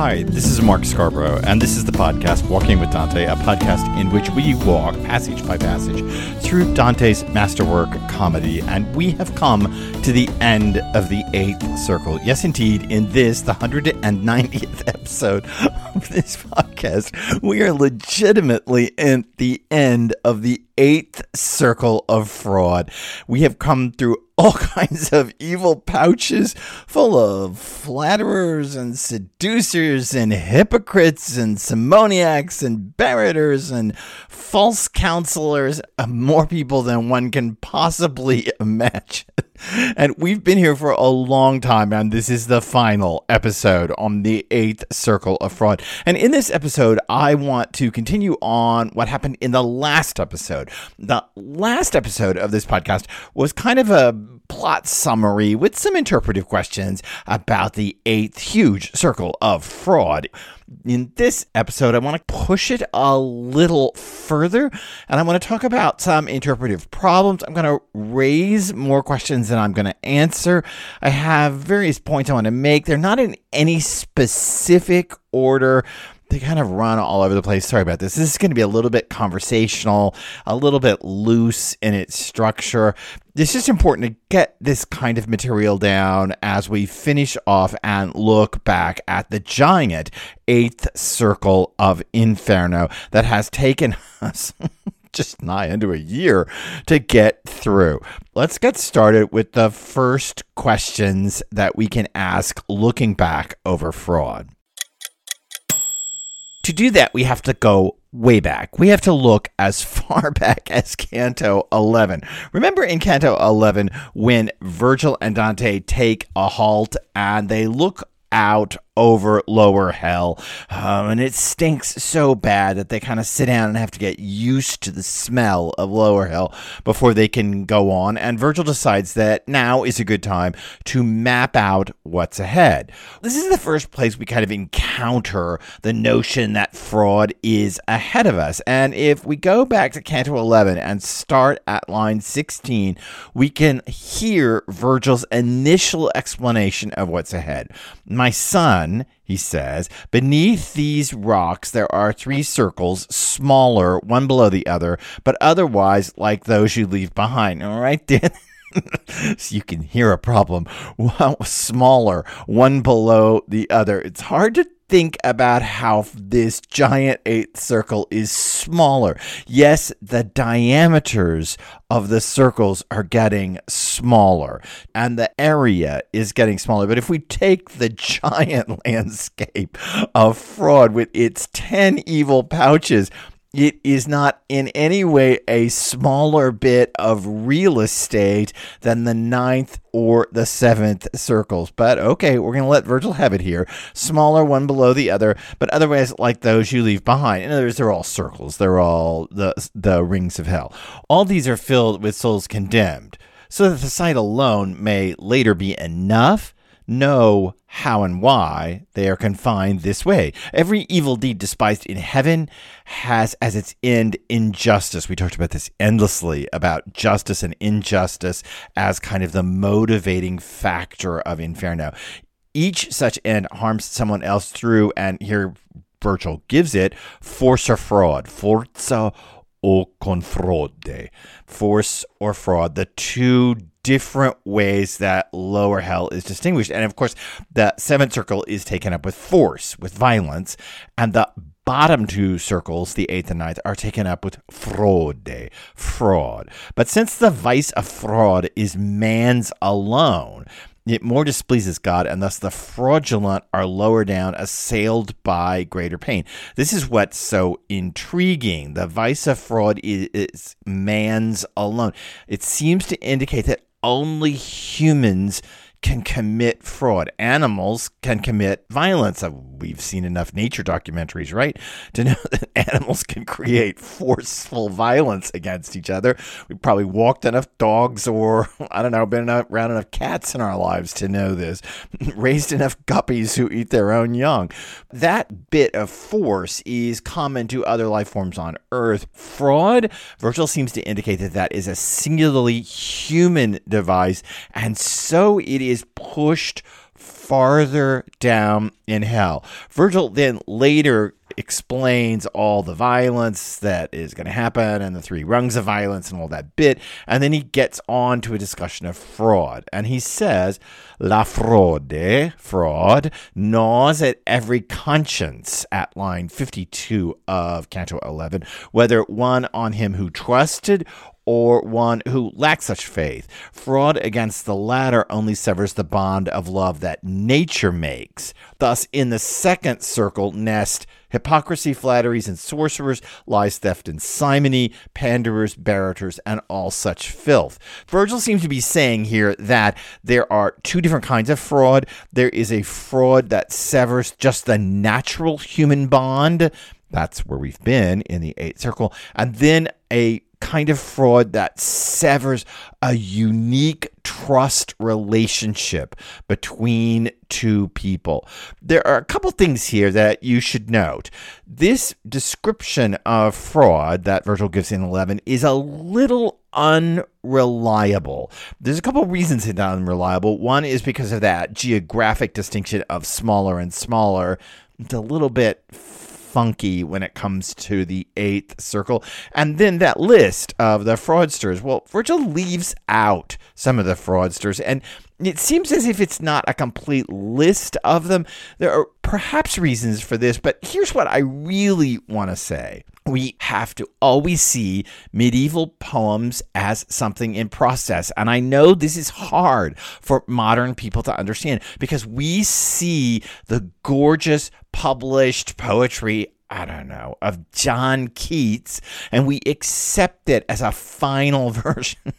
Hi, this is Mark Scarborough, and this is the podcast Walking with Dante, a podcast in which we walk passage by passage through Dante's masterwork comedy. And we have come to the end of the eighth circle. Yes, indeed, in this, the 190th episode of this podcast, we are legitimately at the end of the eighth circle of fraud. We have come through all kinds of evil pouches full of flatterers and seducers and hypocrites and simoniacs and barraters and false counselors, uh, more people than one can possibly imagine. And we've been here for a long time, and this is the final episode on the eighth circle of fraud. And in this episode, I want to continue on what happened in the last episode. The last episode of this podcast was kind of a plot summary with some interpretive questions about the eighth huge circle of fraud. In this episode, I want to push it a little further and I want to talk about some interpretive problems. I'm going to raise more questions than I'm going to answer. I have various points I want to make. They're not in any specific order they kind of run all over the place. Sorry about this. This is going to be a little bit conversational, a little bit loose in its structure. It's just important to get this kind of material down as we finish off and look back at the giant eighth circle of Inferno that has taken us. just nigh into a year to get through. Let's get started with the first questions that we can ask looking back over fraud to do that, we have to go way back. We have to look as far back as Canto 11. Remember in Canto 11 when Virgil and Dante take a halt and they look out over lower hell. Um, and it stinks so bad that they kind of sit down and have to get used to the smell of lower hell before they can go on. And Virgil decides that now is a good time to map out what's ahead. This is the first place we kind of encounter the notion that fraud is ahead of us. And if we go back to Canto 11 and start at line 16, we can hear Virgil's initial explanation of what's ahead. My son, he says, beneath these rocks there are three circles, smaller, one below the other, but otherwise like those you leave behind. All right, Dan? so you can hear a problem. Smaller, one below the other. It's hard to think about how this giant eighth circle is smaller. Yes, the diameters of the circles are getting smaller and the area is getting smaller. But if we take the giant landscape of fraud with its 10 evil pouches, it is not in any way a smaller bit of real estate than the ninth or the seventh circles. But okay, we're going to let Virgil have it here. Smaller one below the other, but otherwise like those you leave behind. In other words, they're all circles. They're all the, the rings of hell. All these are filled with souls condemned. So that the sight alone may later be enough know how and why they are confined this way. Every evil deed despised in heaven has as its end injustice. We talked about this endlessly about justice and injustice as kind of the motivating factor of Inferno. Each such end harms someone else through, and here Virgil gives it force or fraud. Forza o confrode. Force or fraud, the two different ways that lower hell is distinguished. And of course, the seventh circle is taken up with force, with violence, and the bottom two circles, the eighth and ninth, are taken up with fraude, fraud. But since the vice of fraud is man's alone, it more displeases God, and thus the fraudulent are lower down, assailed by greater pain. This is what's so intriguing. The vice of fraud is, is man's alone. It seems to indicate that only humans can commit fraud. Animals can commit violence. Uh, we've seen enough nature documentaries, right, to know that animals can create forceful violence against each other. We've probably walked enough dogs or, I don't know, been around enough cats in our lives to know this, raised enough guppies who eat their own young. That bit of force is common to other life forms on Earth. Fraud, Virgil seems to indicate that that is a singularly human device, and so it is pushed farther down in hell. Virgil then later explains all the violence that is going to happen and the three rungs of violence and all that bit. And then he gets on to a discussion of fraud. And he says, La fraude, fraud, gnaws at every conscience at line 52 of Canto 11, whether one on him who trusted or one who lacks such faith. Fraud against the latter only severs the bond of love that nature makes. Thus, in the second circle nest hypocrisy, flatteries, and sorcerers, lies, theft, and simony, panderers, barraters, and all such filth. Virgil seems to be saying here that there are two different kinds of fraud. There is a fraud that severs just the natural human bond. That's where we've been in the eighth circle. And then a kind of fraud that severs a unique trust relationship between two people. There are a couple things here that you should note. This description of fraud that Virgil gives in 11 is a little unreliable. There's a couple reasons it's not unreliable. One is because of that geographic distinction of smaller and smaller. It's a little bit funky when it comes to the eighth circle. And then that list of the fraudsters. Well, Virgil leaves out some of the fraudsters, and it seems as if it's not a complete list of them. There are perhaps reasons for this, but here's what I really want to say. We have to always see medieval poems as something in process. And I know this is hard for modern people to understand because we see the gorgeous published poetry I don't know, of John Keats, and we accept it as a final version.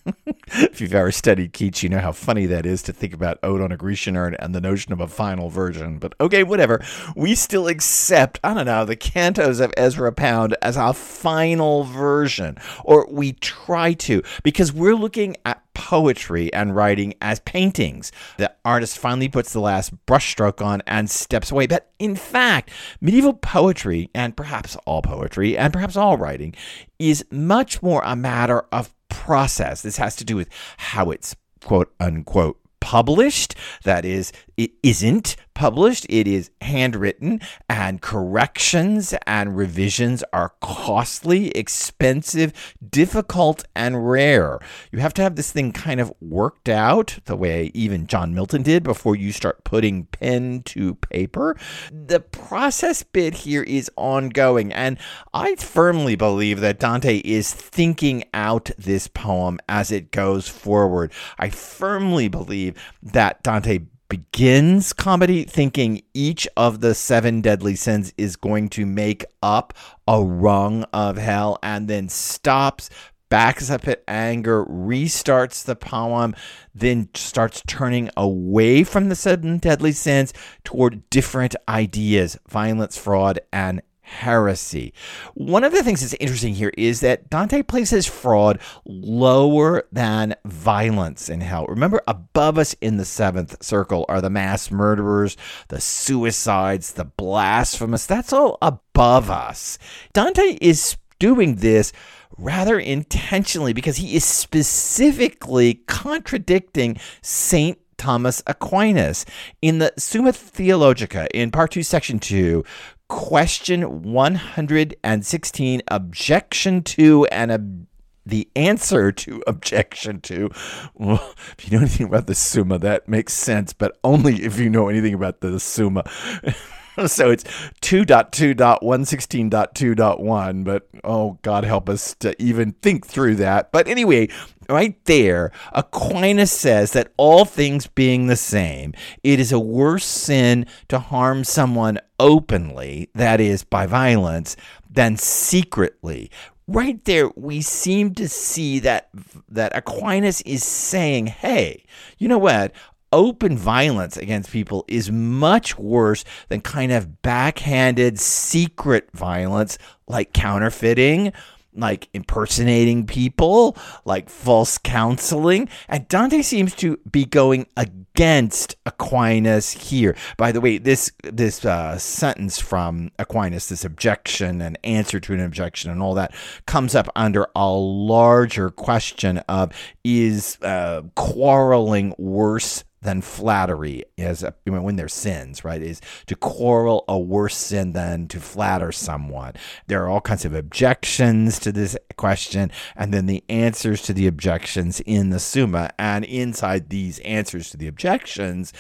If you've ever studied Keats, you know how funny that is to think about Ode on a Grecian urn and the notion of a final version. But okay, whatever. We still accept, I don't know, the cantos of Ezra Pound as a final version, or we try to, because we're looking at poetry and writing as paintings. The artist finally puts the last brushstroke on and steps away. But in fact, medieval poetry, and perhaps all poetry, and perhaps all writing, is much more a matter of process. This has to do with how it's quote unquote published. That is, it isn't published, it is handwritten, and corrections and revisions are costly, expensive, difficult, and rare. You have to have this thing kind of worked out the way even John Milton did before you start putting pen to paper. The process bit here is ongoing, and I firmly believe that Dante is thinking out this poem as it goes forward. I firmly believe that Dante begins comedy thinking each of the seven deadly sins is going to make up a rung of hell and then stops backs up at anger, restarts the poem, then starts turning away from the seven deadly sins toward different ideas violence, fraud, and heresy. One of the things that's interesting here is that Dante places fraud lower than violence in hell. Remember, above us in the seventh circle are the mass murderers, the suicides, the blasphemous. That's all above us. Dante is doing this rather intentionally because he is specifically contradicting Saint Thomas Aquinas. In the Summa Theologica, in part two, section two, question 116, objection to and ob- the answer to objection to. Well, if you know anything about the Summa, that makes sense, but only if you know anything about the Summa. so it's 2.2.116.2.1, but oh, God help us to even think through that. But anyway, right there, Aquinas says that all things being the same, it is a worse sin to harm someone openly, that is, by violence, than secretly. Right there, we seem to see that that Aquinas is saying, "Hey, you know what? open violence against people is much worse than kind of backhanded secret violence like counterfeiting like impersonating people, like false counseling. And Dante seems to be going against Aquinas here. By the way, this this uh, sentence from Aquinas, this objection and answer to an objection and all that, comes up under a larger question of is uh, quarreling worse than flattery as a, when they're sins, right? Is to quarrel a worse sin than to flatter someone. There are all kinds of objections to this question, and then the answers to the objections in the Summa. And inside these answers to the objections,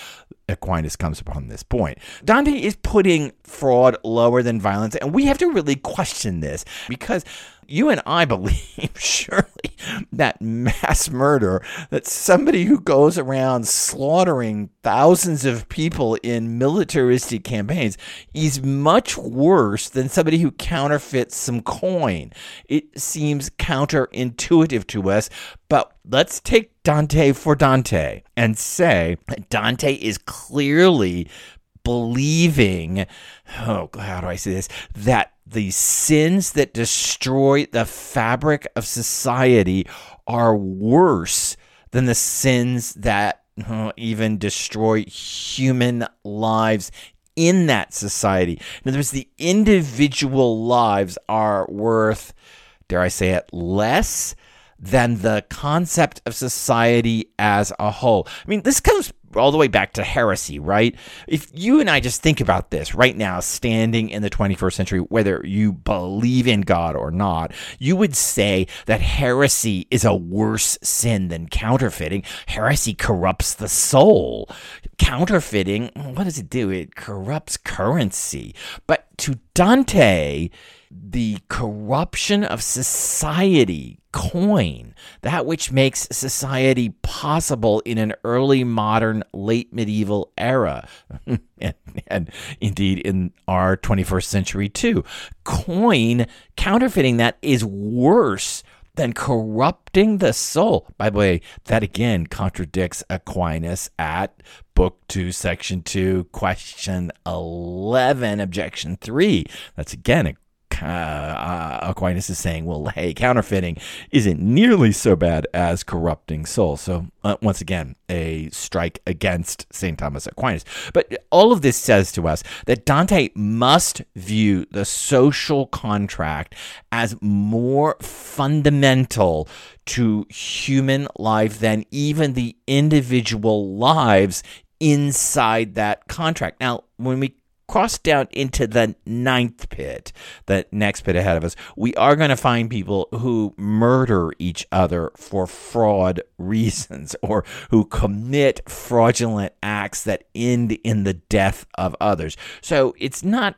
Aquinas comes upon this point. Dante is putting fraud lower than violence, and we have to really question this because you and I believe, surely, that mass murder, that somebody who goes around slaughtering thousands of people in militaristic campaigns is much worse than somebody who counterfeits some coin. It seems counterintuitive to us, but let's take Dante for Dante and say Dante is clearly believing, oh, how do I say this? That the sins that destroy the fabric of society are worse than the sins that even destroy human lives in that society. In other words, the individual lives are worth, dare I say it, less than the concept of society as a whole. I mean, this comes all the way back to heresy, right? If you and I just think about this right now, standing in the 21st century, whether you believe in God or not, you would say that heresy is a worse sin than counterfeiting. Heresy corrupts the soul. Counterfeiting, what does it do? It corrupts currency. But to Dante, the corruption of society, coin, that which makes society possible in an early modern, late medieval era, and, and, indeed in our 21st century too. Coin, counterfeiting that is worse than corrupting the soul. By the way, that again contradicts Aquinas at Book 2, Section 2, Question 11, Objection 3. That's again a uh, Aquinas is saying, well, hey, counterfeiting isn't nearly so bad as corrupting souls. So, uh, once again, a strike against St. Thomas Aquinas. But all of this says to us that Dante must view the social contract as more fundamental to human life than even the individual lives inside that contract. Now, when we cross down into the ninth pit, the next pit ahead of us, we are going to find people who murder each other for fraud reasons or who commit fraudulent acts that end in the death of others. So it's not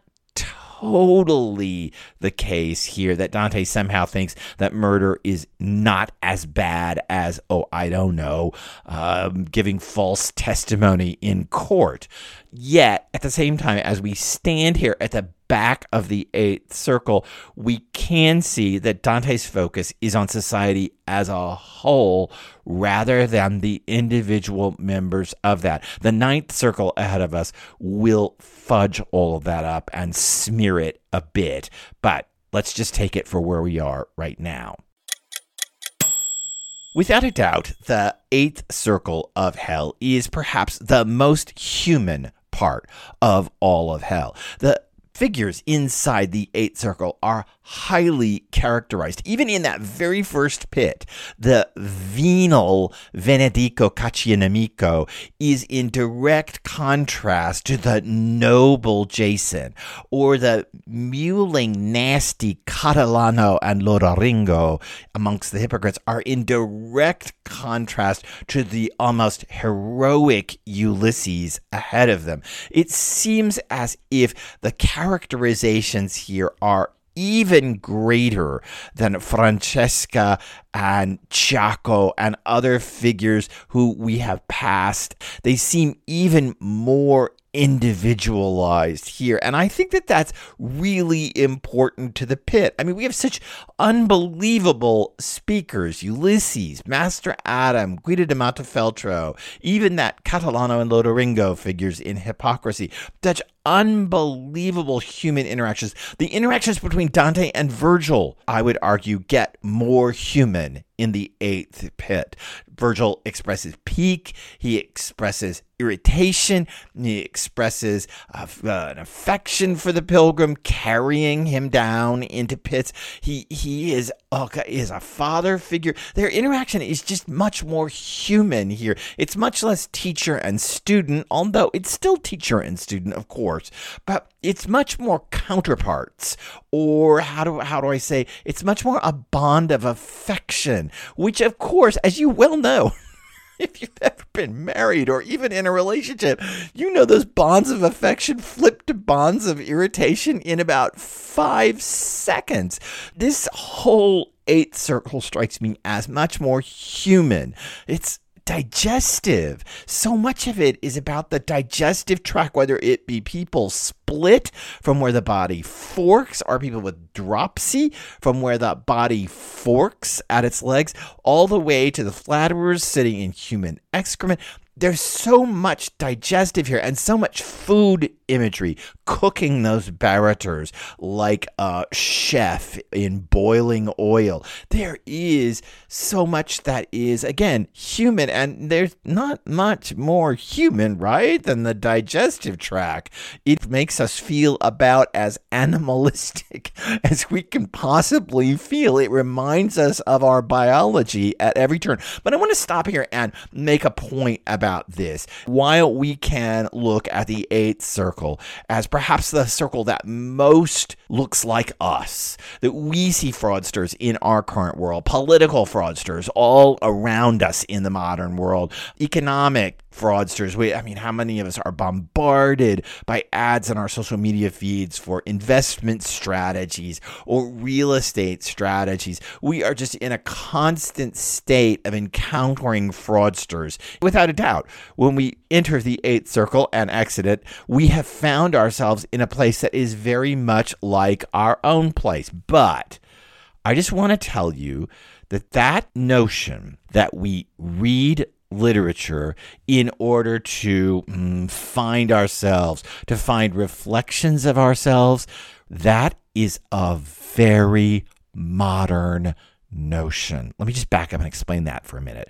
totally the case here that Dante somehow thinks that murder is not as bad as, oh, I don't know, um, giving false testimony in court. Yet, at the same time, as we stand here at the back of the eighth circle, we can see that Dante's focus is on society as a whole rather than the individual members of that. The ninth circle ahead of us will fudge all of that up and smear it a bit, but let's just take it for where we are right now. Without a doubt, the eighth circle of hell is perhaps the most human part of all of hell. The figures inside the eight circle are highly characterized. Even in that very first pit, the venal Venedico Caccianemico is in direct contrast to the noble Jason, or the mewling, nasty Catalano and Loderingo amongst the hypocrites are in direct contrast to the almost heroic Ulysses ahead of them. It seems as if the characterizations here are even greater than Francesca and Ciacco and other figures who we have passed. They seem even more individualized here. And I think that that's really important to the pit. I mean, we have such unbelievable speakers Ulysses, Master Adam, Guido de Montefeltro, even that Catalano and Loderingo figures in Hypocrisy. Such unbelievable human interactions. The interactions between Dante and Virgil, I would argue, get more human woman in the eighth pit. Virgil expresses pique, he expresses irritation, he expresses uh, an affection for the pilgrim, carrying him down into pits. He he is oh, is a father figure. Their interaction is just much more human here. It's much less teacher and student, although it's still teacher and student, of course, but it's much more counterparts, or how do how do I say? It's much more a bond of affection, which of course, as you well know. if you've ever been married or even in a relationship, you know those bonds of affection flip to bonds of irritation in about five seconds. This whole eighth circle strikes me as much more human. It's digestive. So much of it is about the digestive tract, whether it be people split from where the body forks, or people with dropsy from where the body forks at its legs, all the way to the flatterers sitting in human excrement there's so much digestive here and so much food imagery cooking those barraters like a chef in boiling oil. There is so much that is again human and there's not much more human right than the digestive tract. It makes us feel about as animalistic as we can possibly feel. It reminds us of our biology at every turn. But i want to stop here and make a point about this. While we can look at the eighth circle as perhaps the circle that most looks like us, that we see fraudsters in our current world, political fraudsters all around us in the modern world, economic fraudsters. We, I mean, how many of us are bombarded by ads on our social media feeds for investment strategies or real estate strategies? We are just in a constant state of encountering fraudsters. Without a doubt, when we enter the eighth circle and exit it, we have found ourselves in a place that is very much like our own place. But I just want to tell you that that notion that we read literature in order to mm, find ourselves, to find reflections of ourselves, that is a very modern notion. Let me just back up and explain that for a minute.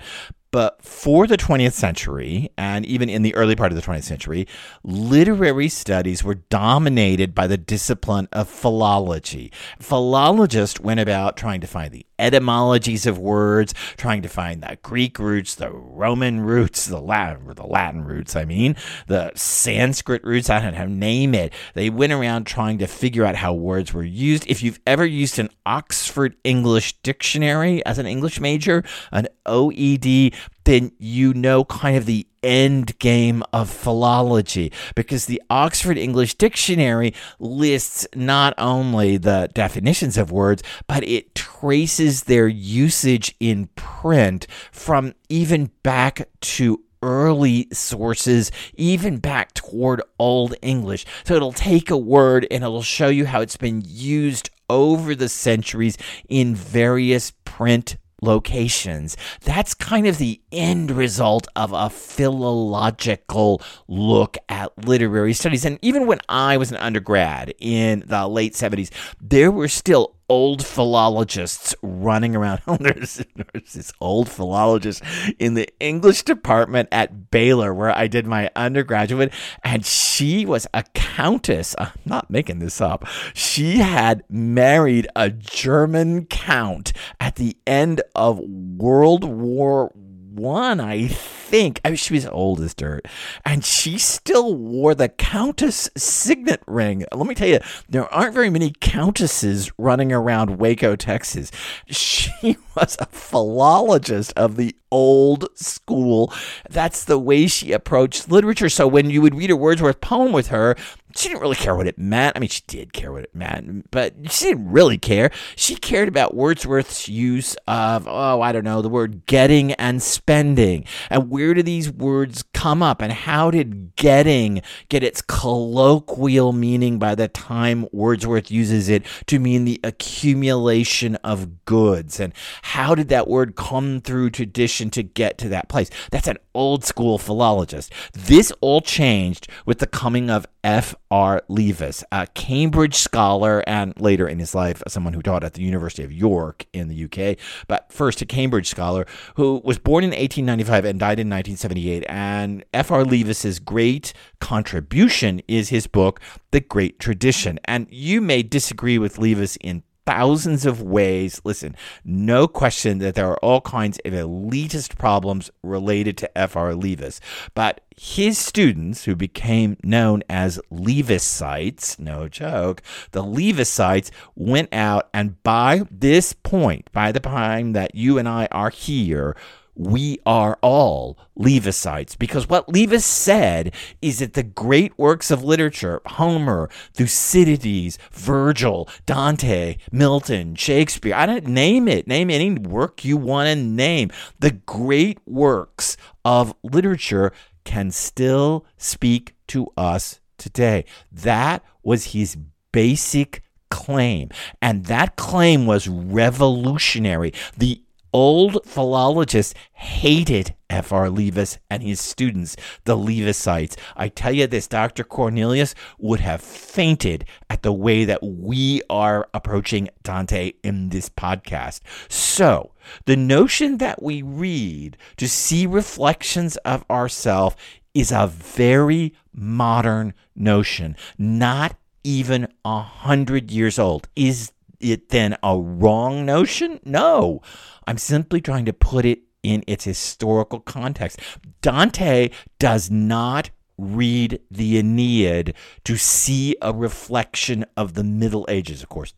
But for the 20th century, and even in the early part of the 20th century, literary studies were dominated by the discipline of philology. Philologists went about trying to find the etymologies of words, trying to find the Greek roots, the Roman roots, the Latin, the Latin roots, I mean, the Sanskrit roots, I don't know, name it. They went around trying to figure out how words were used. If you've ever used an Oxford English dictionary as an English major, an OED, then you know kind of the end game of philology because the Oxford English Dictionary lists not only the definitions of words, but it traces their usage in print from even back to early sources, even back toward Old English. So it'll take a word and it'll show you how it's been used over the centuries in various print locations. That's kind of the end result of a philological look at literary studies. And even when I was an undergrad in the late 70s, there were still old philologists running around. Oh, there's, there's this old philologist in the English department at Baylor where I did my undergraduate, and she was a countess. Uh, I'm not making this up. She had married a German count at the end of World War one, I think. I mean, she was old as dirt. And she still wore the Countess signet ring. Let me tell you, there aren't very many countesses running around Waco, Texas. She was a philologist of the old school. That's the way she approached literature. So when you would read a Wordsworth poem with her, she didn't really care what it meant. I mean, she did care what it meant, but she didn't really care. She cared about Wordsworth's use of, oh, I don't know, the word getting and spending. And where do these words come up and how did getting get its colloquial meaning by the time Wordsworth uses it to mean the accumulation of goods? And how did that word come through tradition to get to that place? That's an old school philologist. This all changed with the coming of F.R. Leavis, a Cambridge scholar and later in his life, someone who taught at the University of York in the UK, but first a Cambridge scholar who was born in 1895 and died in 1978. And F.R. Leavis's great contribution is his book, The Great Tradition. And you may disagree with Leavis in thousands of ways. Listen, no question that there are all kinds of elitist problems related to F.R. Leavis, but his students, who became known as Leavisites, no joke, the Leavisites went out and by this point, by the time that you and I are here, we are all Leavisites. Because what Leavis said is that the great works of literature, Homer, Thucydides, Virgil, Dante, Milton, Shakespeare, I don't name it, name any work you want to name. The great works of literature can still speak to us today. That was his basic claim. And that claim was revolutionary. The old philologists hated F.R. Leavis and his students, the Leavisites. I tell you this, Dr. Cornelius would have fainted at the way that we are approaching Dante in this podcast. So, the notion that we read to see reflections of ourselves is a very modern notion, not even a hundred years old. Is it then a wrong notion? No. I'm simply trying to put it in its historical context. Dante does not read the Aeneid to see a reflection of the Middle Ages. Of course,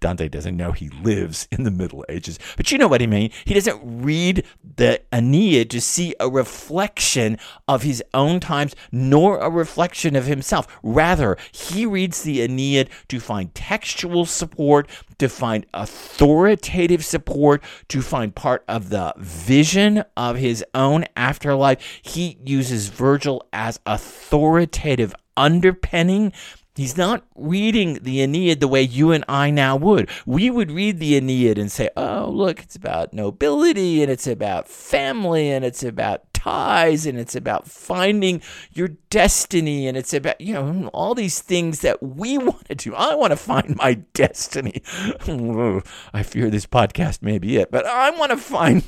Dante doesn't know he lives in the Middle Ages, but you know what I mean. He doesn't read the Aeneid to see a reflection of his own times, nor a reflection of himself. Rather, he reads the Aeneid to find textual support, to find authoritative support, to find part of the vision of his own afterlife. He uses Virgil as authoritative underpinning He's not reading the Aeneid the way you and I now would. We would read the Aeneid and say, oh, look, it's about nobility and it's about family and it's about ties and it's about finding your destiny and it's about, you know, all these things that we want to do. I want to find my destiny. I fear this podcast may be it, but I want to find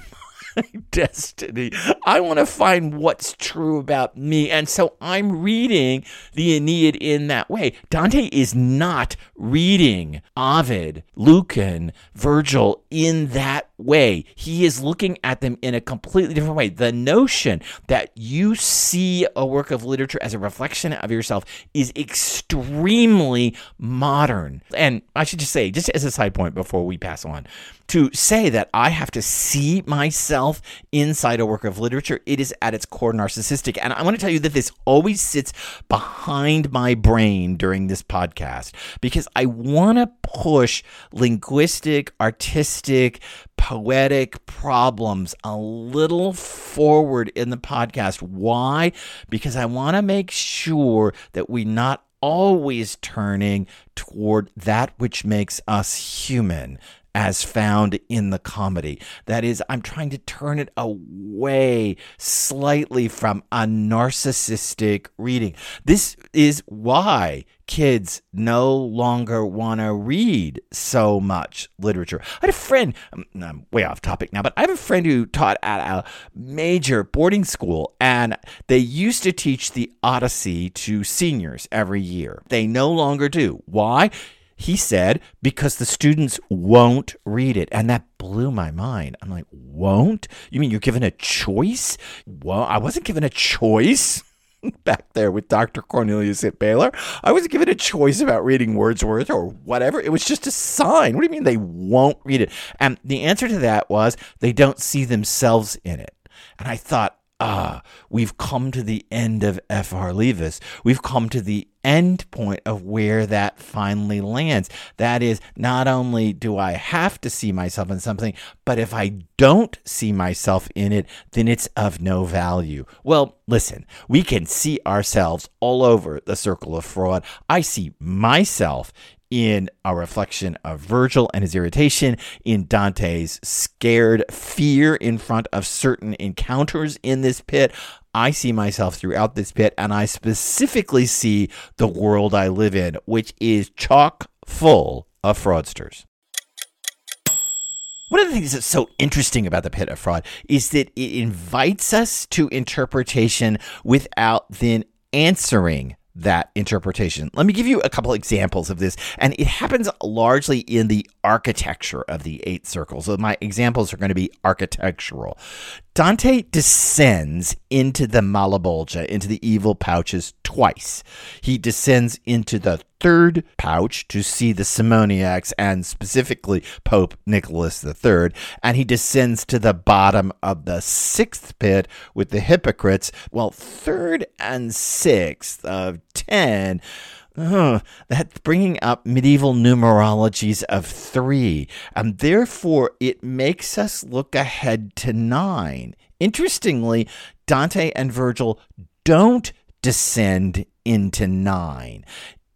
destiny. I want to find what's true about me. And so I'm reading the Aeneid in that way. Dante is not reading Ovid, Lucan, Virgil in that way. He is looking at them in a completely different way. The notion that you see a work of literature as a reflection of yourself is extremely modern. And I should just say, just as a side point before we pass on, to say that I have to see myself inside a work of literature, it is at its core narcissistic. And I want to tell you that this always sits behind my brain during this podcast because I want to push linguistic, artistic, poetic problems a little forward in the podcast. Why? Because I want to make sure that we not always turning toward that which makes us human as found in the comedy. That is, I'm trying to turn it away slightly from a narcissistic reading. This is why kids no longer want to read so much literature. I had a friend, um, I'm way off topic now, but I have a friend who taught at a major boarding school, and they used to teach the Odyssey to seniors every year. They no longer do. Why? He said, because the students won't read it. And that blew my mind. I'm like, won't? You mean you're given a choice? Well, I wasn't given a choice. back there with Dr. Cornelius at Baylor. I was given a choice about reading Wordsworth or whatever. It was just a sign. What do you mean they won't read it? And the answer to that was they don't see themselves in it. And I thought, ah, we've come to the end of F.R. Leavis. We've come to the end point of where that finally lands. That is, not only do I have to see myself in something, but if I don't see myself in it, then it's of no value. Well, listen, we can see ourselves all over the circle of fraud. I see myself in a reflection of Virgil and his irritation, in Dante's scared fear in front of certain encounters in this pit. I see myself throughout this pit, and I specifically see the world I live in, which is chock full of fraudsters. One of the things that's so interesting about the pit of fraud is that it invites us to interpretation without then answering that interpretation. Let me give you a couple examples of this, and it happens largely in the architecture of the eight circles. So my examples are going to be architectural. Dante descends into the Malebolge, into the evil pouches twice. He descends into the third pouch to see the Simoniacs and specifically Pope Nicholas III, and he descends to the bottom of the sixth pit with the hypocrites. Well, third and sixth of ten uh, that's bringing up medieval numerologies of three, and therefore it makes us look ahead to nine. Interestingly, Dante and Virgil don't descend into nine.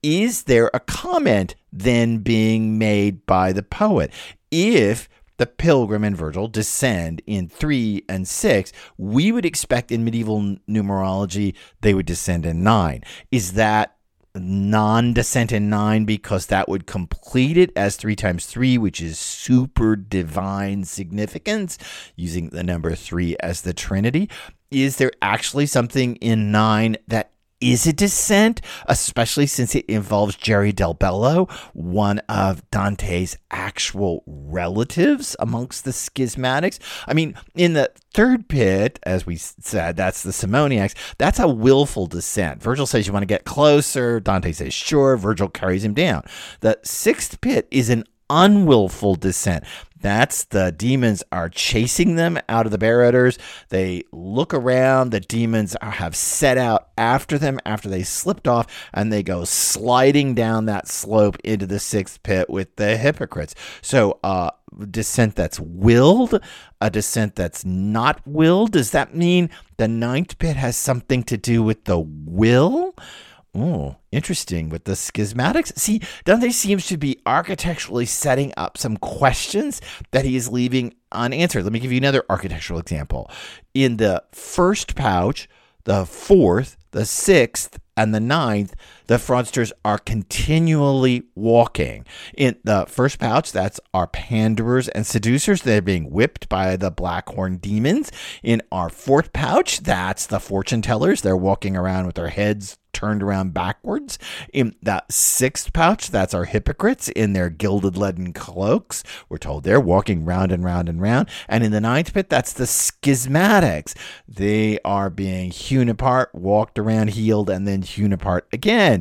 Is there a comment then being made by the poet? If the pilgrim and Virgil descend in three and six, we would expect in medieval numerology they would descend in nine. Is that non descent in nine because that would complete it as three times three, which is super divine significance, using the number three as the Trinity. Is there actually something in nine that is a descent, especially since it involves Geri Del Bello, one of Dante's actual relatives amongst the schismatics. I mean, in the third pit, as we said, that's the Simoniacs, that's a willful descent. Virgil says you want to get closer. Dante says sure. Virgil carries him down. The sixth pit is an unwillful descent. That's the demons are chasing them out of the Barraters. They look around. The demons have set out after them after they slipped off, and they go sliding down that slope into the sixth pit with the hypocrites. So, uh, descent that's willed, a descent that's not willed. Does that mean the ninth pit has something to do with the will? Oh, interesting. With the schismatics, see, Dante seems to be architecturally setting up some questions that he is leaving unanswered. Let me give you another architectural example. In the first pouch, the fourth, the sixth, and the ninth, the fraudsters are continually walking. In the first pouch, that's our panderers and seducers. They're being whipped by the blackhorn demons. In our fourth pouch, that's the fortune tellers. They're walking around with their heads turned around backwards. In that sixth pouch, that's our hypocrites in their gilded leaden cloaks. We're told they're walking round and round and round. And in the ninth pit, that's the schismatics. They are being hewn apart, walked around, healed, and then hewn apart again.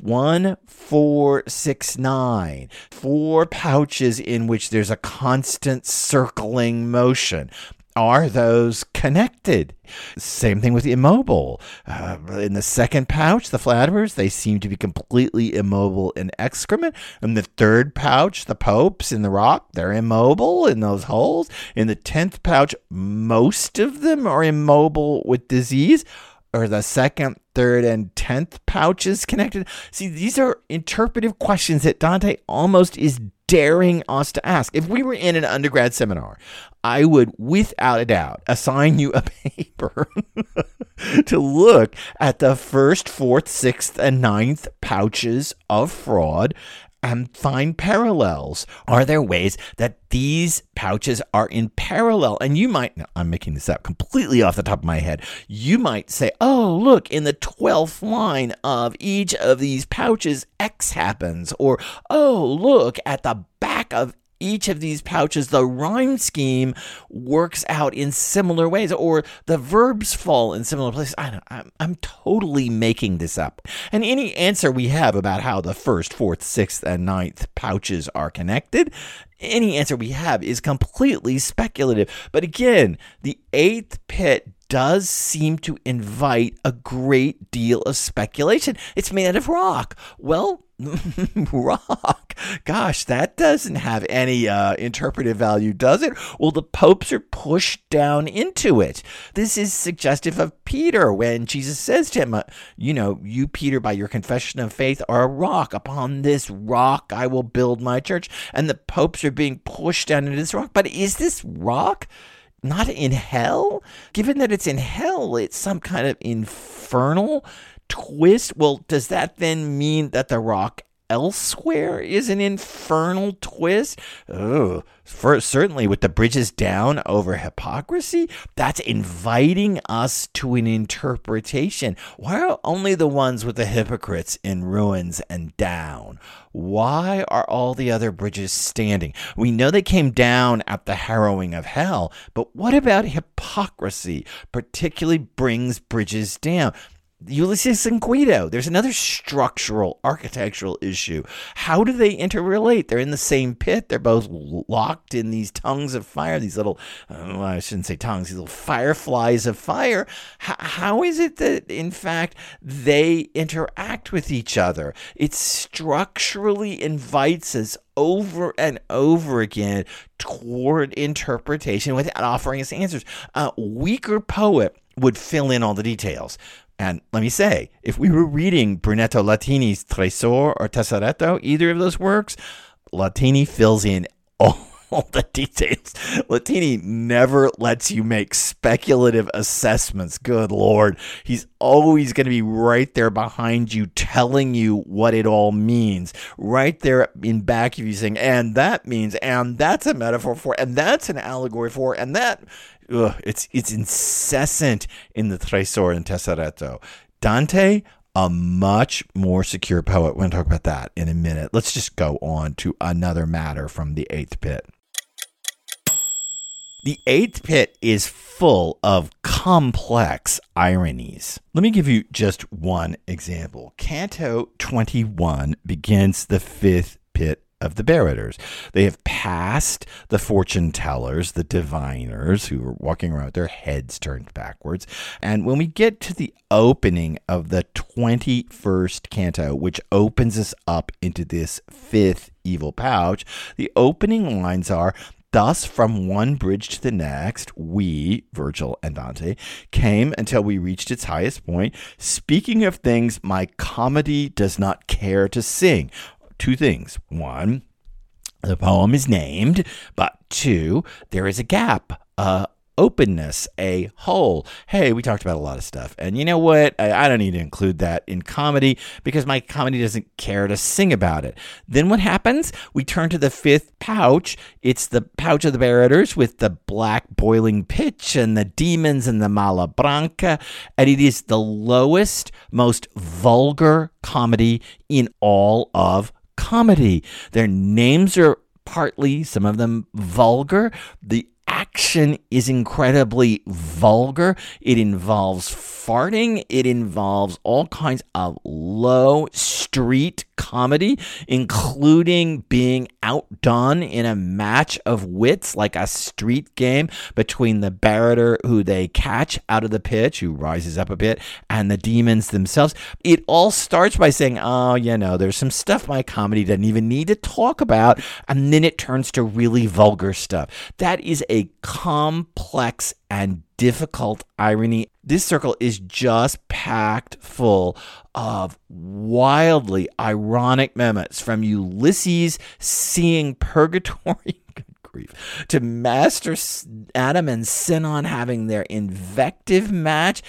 One, four, six, nine. Four pouches in which there's a constant circling motion are those connected? Same thing with immobile. Uh, in the second pouch, the flatterers, they seem to be completely immobile in excrement. In the third pouch, the popes in the rock, they're immobile in those holes. In the tenth pouch, most of them are immobile with disease. Or the second, third, and tenth pouches connected? See, these are interpretive questions that Dante almost is daring us to ask. If we were in an undergrad seminar, I would, without a doubt, assign you a paper to look at the first, fourth, sixth, and ninth pouches of fraud and find parallels. Are there ways that these pouches are in parallel? And you might, I'm making this up completely off the top of my head. You might say, oh, look, in the 12th line of each of these pouches, X happens. Or, oh, look, at the back of each of these pouches, the rhyme scheme works out in similar ways, or the verbs fall in similar places. I know, I'm, I'm totally making this up. And any answer we have about how the first, fourth, sixth, and ninth pouches are connected, any answer we have is completely speculative. But again, the eighth pit does seem to invite a great deal of speculation. It's made out of rock. Well, rock. Gosh, that doesn't have any uh, interpretive value, does it? Well, the popes are pushed down into it. This is suggestive of Peter when Jesus says to him, uh, You know, you, Peter, by your confession of faith, are a rock. Upon this rock I will build my church. And the popes are being pushed down into this rock. But is this rock? Not in hell? Given that it's in hell, it's some kind of infernal twist. Well, does that then mean that the rock elsewhere is an infernal twist? For, certainly with the bridges down over hypocrisy, that's inviting us to an interpretation. Why are only the ones with the hypocrites in ruins and down? Why are all the other bridges standing? We know they came down at the harrowing of hell, but what about hypocrisy particularly brings bridges down? Ulysses and Guido. There's another structural, architectural issue. How do they interrelate? They're in the same pit. They're both locked in these tongues of fire, these little, oh, I shouldn't say tongues, these little fireflies of fire. H- how is it that, in fact, they interact with each other? It structurally invites us over and over again toward interpretation without offering us answers. A weaker poet would fill in all the details. And let me say, if we were reading Brunetto Latini's Tresor or Tesoretto, either of those works, Latini fills in all, all the details. Latini never lets you make speculative assessments. Good Lord. He's always going to be right there behind you, telling you what it all means. Right there in back of you saying, and that means, and that's a metaphor for, and that's an allegory for, and that ugh, it's it's incessant in the Tresor and Tesoretto. Dante, a much more secure poet. We're going to talk about that in a minute. Let's just go on to another matter from the eighth pit. The eighth pit is full of complex ironies. Let me give you just one example. Canto 21 begins the fifth pit of the Barraters. They have passed the fortune tellers, the diviners, who are walking around with their heads turned backwards. And when we get to the opening of the 21st canto, which opens us up into this fifth evil pouch, the opening lines are Thus, from one bridge to the next, we, Virgil and Dante, came until we reached its highest point. Speaking of things my comedy does not care to sing, two things. One, the poem is named, but two, there is a gap, a openness, a hole. Hey, we talked about a lot of stuff. And you know what? I, I, don't need to include that in comedy because my comedy doesn't care to sing about it. Then what happens? We turn to the fifth pouch. It's the pouch of the Barraters with the black boiling pitch and the demons and the Malebranche. And it is the lowest, most vulgar comedy in all of comedy. Their names are partly, some of them vulgar. The action is incredibly vulgar. It involves farting, it involves all kinds of low street comedy, including being outdone in a match of wits, like a street game between the barrater who they catch out of the pitch, who rises up a bit, and the demons themselves. It all starts by saying, oh, you know, there's some stuff my comedy doesn't even need to talk about. And then it turns to really vulgar stuff. That is a complex and difficult irony. This circle is just packed full of wildly ironic moments from Ulysses seeing purgatory. grief. To Master Adam and Sinon having their invective match.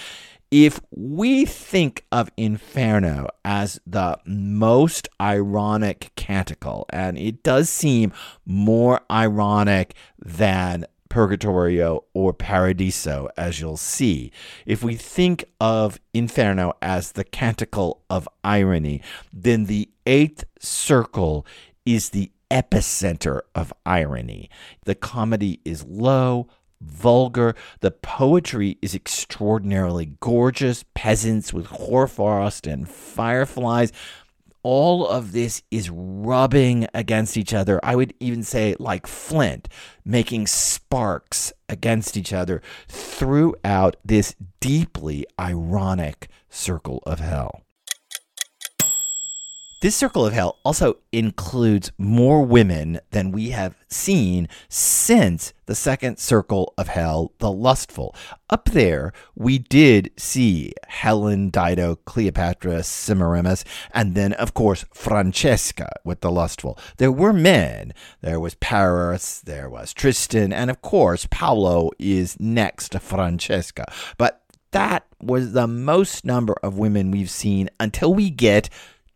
If we think of Inferno as the most ironic canticle, and it does seem more ironic than Purgatorio or Paradiso, as you'll see. If we think of Inferno as the canticle of irony, then the eighth circle is the epicenter of irony. The comedy is low, vulgar. The poetry is extraordinarily gorgeous. Peasants with hoarfrost and fireflies all of this is rubbing against each other. I would even say like flint, making sparks against each other throughout this deeply ironic circle of hell. This circle of hell also includes more women than we have seen since the second circle of hell, the lustful. Up there, we did see Helen, Dido, Cleopatra, Semiramis, and then, of course, Francesca with the lustful. There were men. There was Paris, there was Tristan, and of course, Paolo is next to Francesca. But that was the most number of women we've seen until we get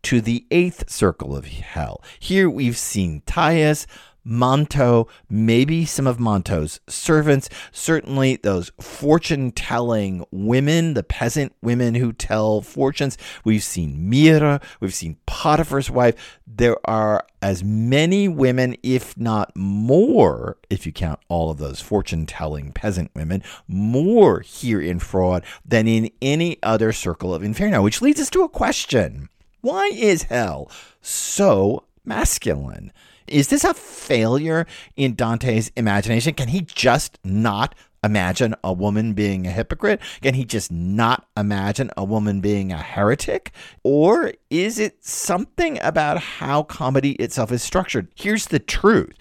to the eighth circle of hell. Here we've seen Thais, Manto, maybe some of Manto's servants, certainly those fortune telling women, the peasant women who tell fortunes. We've seen Myrrha, we've seen Potiphar's wife. There are as many women, if not more, if you count all of those fortune telling peasant women, more here in fraud than in any other circle of inferno, which leads us to a question. Why is hell so masculine? Is this a failure in Dante's imagination? Can he just not imagine a woman being a hypocrite? Can he just not imagine a woman being a heretic? Or is it something about how comedy itself is structured? Here's the truth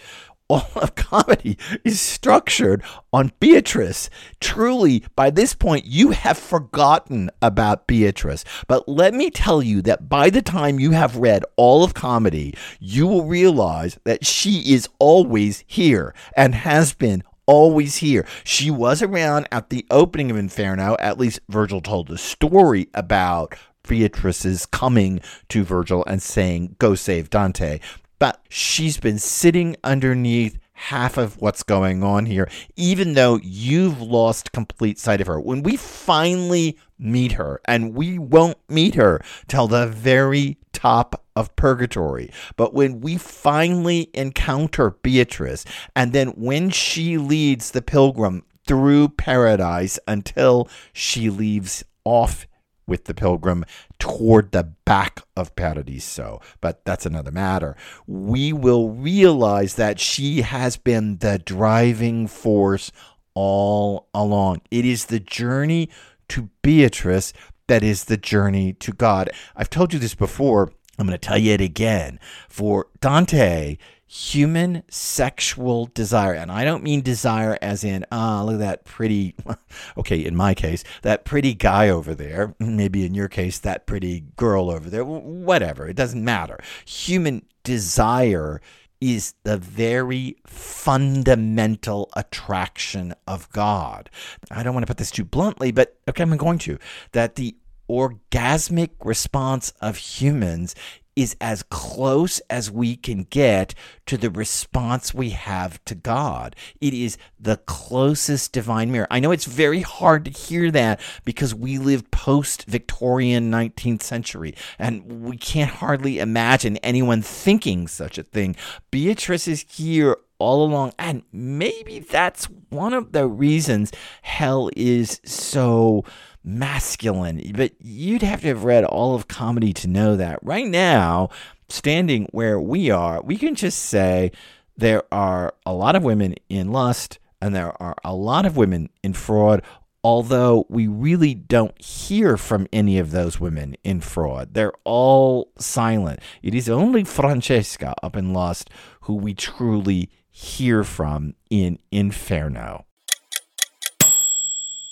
all of comedy is structured on Beatrice. Truly, by this point, you have forgotten about Beatrice. But let me tell you that by the time you have read all of comedy, you will realize that she is always here and has been always here. She was around at the opening of Inferno. At least Virgil told the story about Beatrice's coming to Virgil and saying, Go save Dante but she's been sitting underneath half of what's going on here, even though you've lost complete sight of her. When we finally meet her, and we won't meet her till the very top of purgatory, but when we finally encounter Beatrice, and then when she leads the pilgrim through paradise until she leaves off with the pilgrim toward the back of Paradiso, but that's another matter. We will realize that she has been the driving force all along. It is the journey to Beatrice that is the journey to God. I've told you this before. I'm going to tell you it again. For Dante, human sexual desire. And I don't mean desire as in, ah, oh, look at that pretty, okay, in my case, that pretty guy over there. Maybe in your case, that pretty girl over there. Whatever. It doesn't matter. Human desire is the very fundamental attraction of God. I don't want to put this too bluntly, but okay, I'm going to. That the orgasmic response of humans is as close as we can get to the response we have to God. It is the closest divine mirror. I know it's very hard to hear that because we live post Victorian 19th century and we can't hardly imagine anyone thinking such a thing. Beatrice is here all along. And maybe that's one of the reasons hell is so masculine. But you'd have to have read all of comedy to know that. Right now, standing where we are, we can just say there are a lot of women in lust and there are a lot of women in fraud. Although we really don't hear from any of those women in fraud, they're all silent. It is only Francesca up in Lust who we truly hear from in Inferno.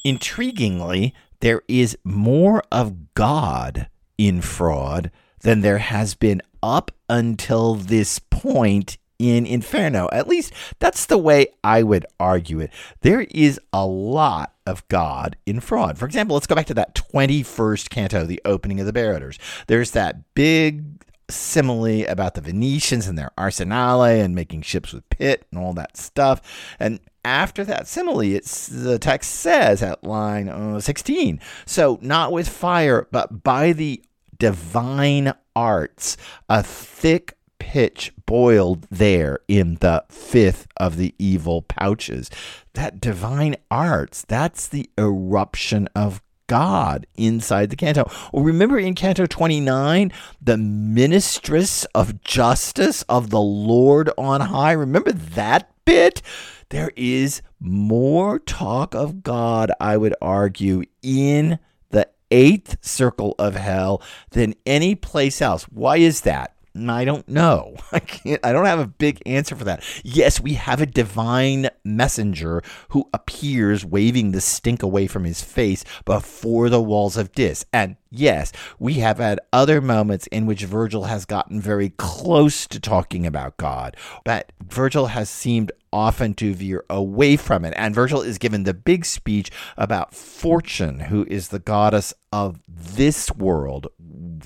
Intriguingly, there is more of God in fraud than there has been up until this point in Inferno. At least that's the way I would argue it. There is a lot of God in fraud. For example, let's go back to that 21st canto, the opening of the Barraters. There's that big simile about the Venetians and their arsenale and making ships with pit and all that stuff. And after that simile, it's the text says at line uh, 16. So not with fire, but by the divine arts, a thick pitch boiled there in the fifth of the evil pouches. That divine arts, that's the eruption of God inside the canto. Or remember in Canto 29, the ministress of justice of the Lord on high? Remember that bit? There is more talk of God, I would argue, in the eighth circle of hell than any place else. Why is that? I don't know. I can't I don't have a big answer for that. Yes, we have a divine messenger who appears waving the stink away from his face before the walls of Dis. And yes, we have had other moments in which Virgil has gotten very close to talking about God, but Virgil has seemed often to veer away from it. And Virgil is given the big speech about Fortune, who is the goddess of this world,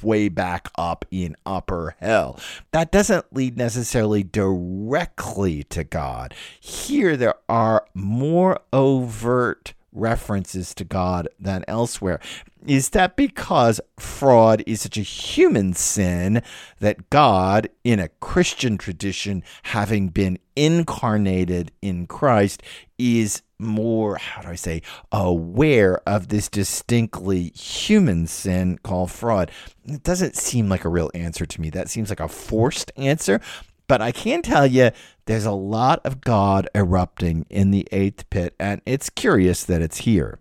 way back up in upper hell. That doesn't lead necessarily directly to God. Here, there are more overt references to God than elsewhere. Is that because fraud is such a human sin that God, in a Christian tradition, having been incarnated in Christ, is more, how do I say, aware of this distinctly human sin called fraud? It doesn't seem like a real answer to me. That seems like a forced answer. But I can tell you there's a lot of God erupting in the eighth pit, and it's curious that it's here.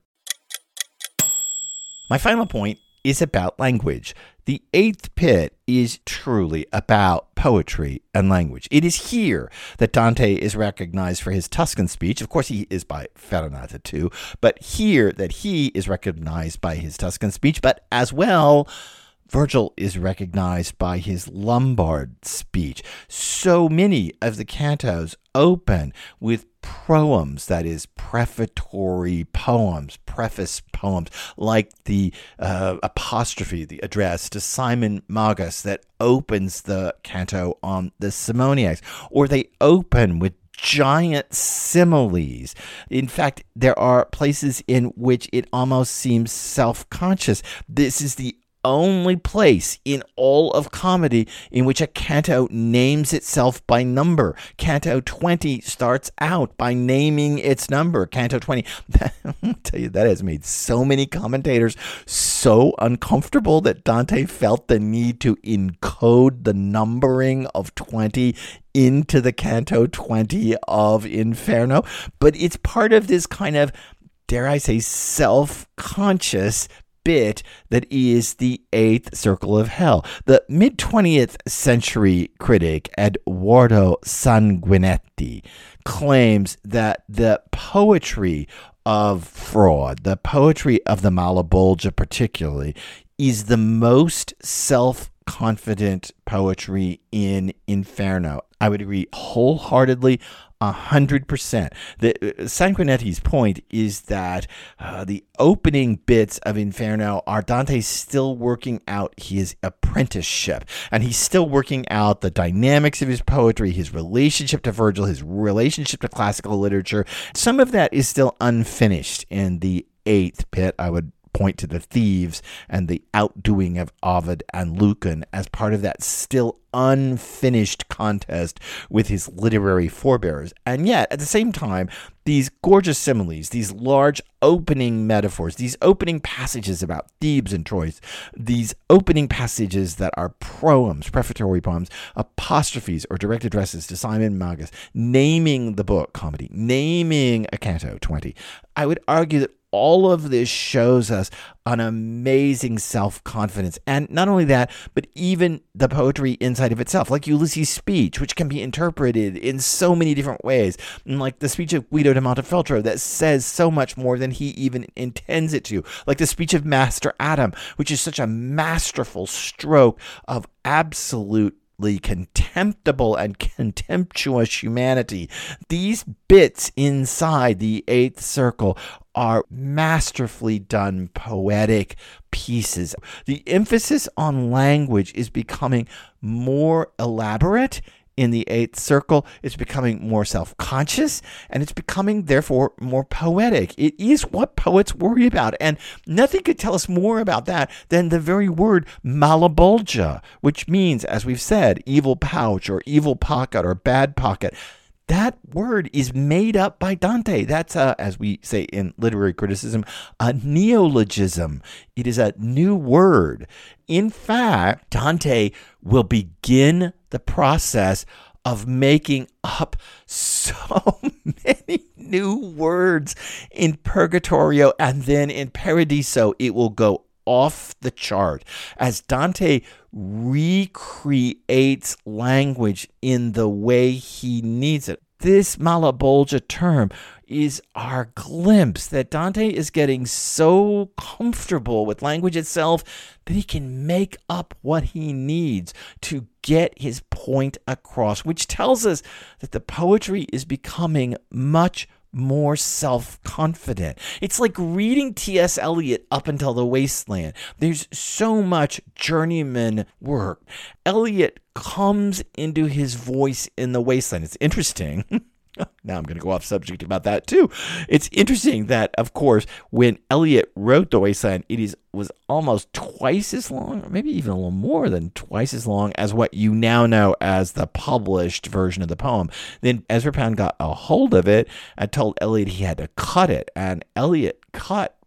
My final point is about language. The eighth pit is truly about poetry and language. It is here that Dante is recognized for his Tuscan speech. Of course, he is by Farinata too, but here that he is recognized by his Tuscan speech, but as well Virgil is recognized by his Lombard speech. So many of the cantos open with proems, that is, prefatory poems, preface poems, like the uh, apostrophe, the address to Simon Magus that opens the canto on the Simoniacs, or they open with giant similes. In fact, there are places in which it almost seems self conscious. This is the only place in all of comedy in which a canto names itself by number. Canto 20 starts out by naming its number. Canto 20, I'll tell you, that has made so many commentators so uncomfortable that Dante felt the need to encode the numbering of 20 into the Canto 20 of Inferno. But it's part of this kind of dare I say, self conscious bit that is the eighth circle of hell. The mid 20th century critic Edoardo Sanguineti claims that the poetry of fraud, the poetry of the Malebolge particularly, is the most self confident poetry in Inferno. I would agree wholeheartedly a hundred percent. The uh, Sanguineti's point is that uh, the opening bits of Inferno are Dante still working out his apprenticeship, and he's still working out the dynamics of his poetry, his relationship to Virgil, his relationship to classical literature. Some of that is still unfinished in the eighth pit. I would point to the thieves and the outdoing of Ovid and Lucan as part of that still unfinished contest with his literary forebears. And yet, at the same time, these gorgeous similes, these large opening metaphors, these opening passages about Thebes and Troy, these opening passages that are proems, prefatory poems, apostrophes or direct addresses to Simon Magus, naming the book comedy, naming a canto 20. I would argue that all of this shows us an amazing self confidence. And not only that, but even the poetry inside of itself, like Ulysses' speech, which can be interpreted in so many different ways, and like the speech of Guido da Montefeltro that says so much more than he even intends it to, like the speech of Master Adam, which is such a masterful stroke of absolute contemptible and contemptuous humanity. These bits inside the eighth circle are masterfully done poetic pieces. The emphasis on language is becoming more elaborate in the eighth circle. It's becoming more self conscious and it's becoming, therefore, more poetic. It is what poets worry about. And nothing could tell us more about that than the very word malebolge, which means, as we've said, evil pouch or evil pocket or bad pocket. That word is made up by Dante. That's, a, as we say in literary criticism, a neologism. It is a new word. In fact, Dante will begin the process of making up so many new words in Purgatorio and then in Paradiso. It will go off the chart as Dante recreates language in the way he needs it. This Malebolge term is our glimpse that Dante is getting so comfortable with language itself that he can make up what he needs to get his point across, which tells us that the poetry is becoming much more self confident. It's like reading T.S. Eliot up until the wasteland. There's so much journeyman work. Eliot comes into his voice in the wasteland. It's interesting. now I'm going to go off subject about that too. It's interesting that, of course, when Eliot wrote The Waste Land, it is was almost twice as long, or maybe even a little more than twice as long as what you now know as the published version of the poem. Then Ezra Pound got a hold of it and told Eliot he had to cut it, and Eliot cut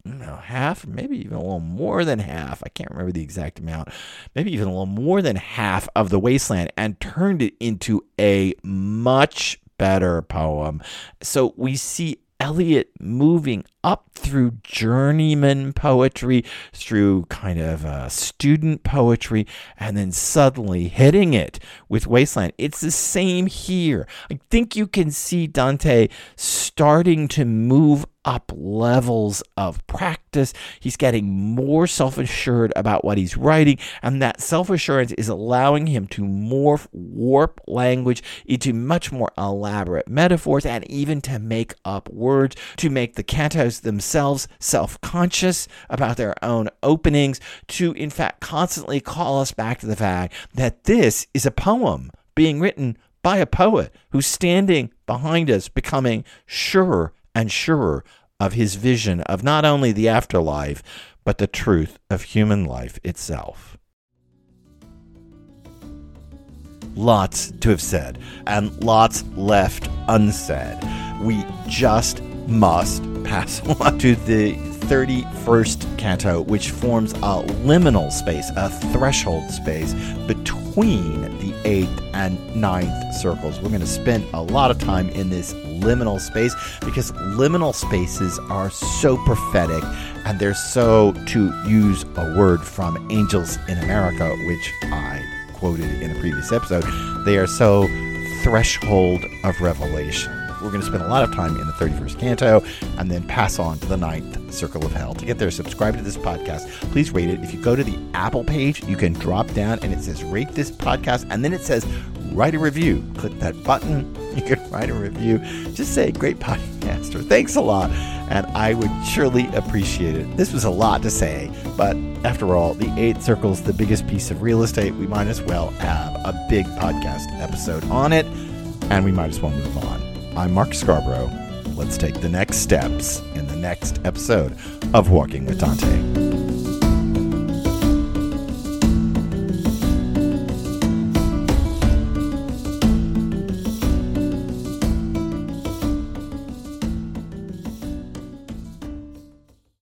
half, maybe even a little more than half. I can't remember the exact amount. Maybe even a little more than half of the wasteland and turned it into a much better poem. So we see Eliot moving up through journeyman poetry, through kind of uh, student poetry, and then suddenly hitting it with Wasteland. It's the same here. I think you can see Dante starting to move up levels of practice. He's getting more self assured about what he's writing, and that self assurance is allowing him to morph, warp language into much more elaborate metaphors and even to make up words, to make the cantos themselves self conscious about their own openings, to in fact constantly call us back to the fact that this is a poem being written by a poet who's standing behind us, becoming surer and surer of his vision of not only the afterlife, but the truth of human life itself. Lots to have said, and lots left unsaid. We just must pass on to the 31st canto, which forms a liminal space, a threshold space between the 8th and 9th circles. We're going to spend a lot of time in this liminal space because liminal spaces are so prophetic and they're so, to use a word from Angels in America, which I quoted in a previous episode, they are so threshold of revelation. We're going to spend a lot of time in the 31st canto and then pass on to the ninth circle of hell. To get there, subscribe to this podcast. Please rate it. If you go to the Apple page, you can drop down and it says rate this podcast and then it says write a review. Click that button. You can write a review. Just say great podcast or thanks a lot. And I would surely appreciate it. This was a lot to say, but after all, the eight circles, the biggest piece of real estate, we might as well have a big podcast episode on it, and we might as well move on. I'm Mark Scarborough. Let's take the next steps in the next episode of Walking with Dante.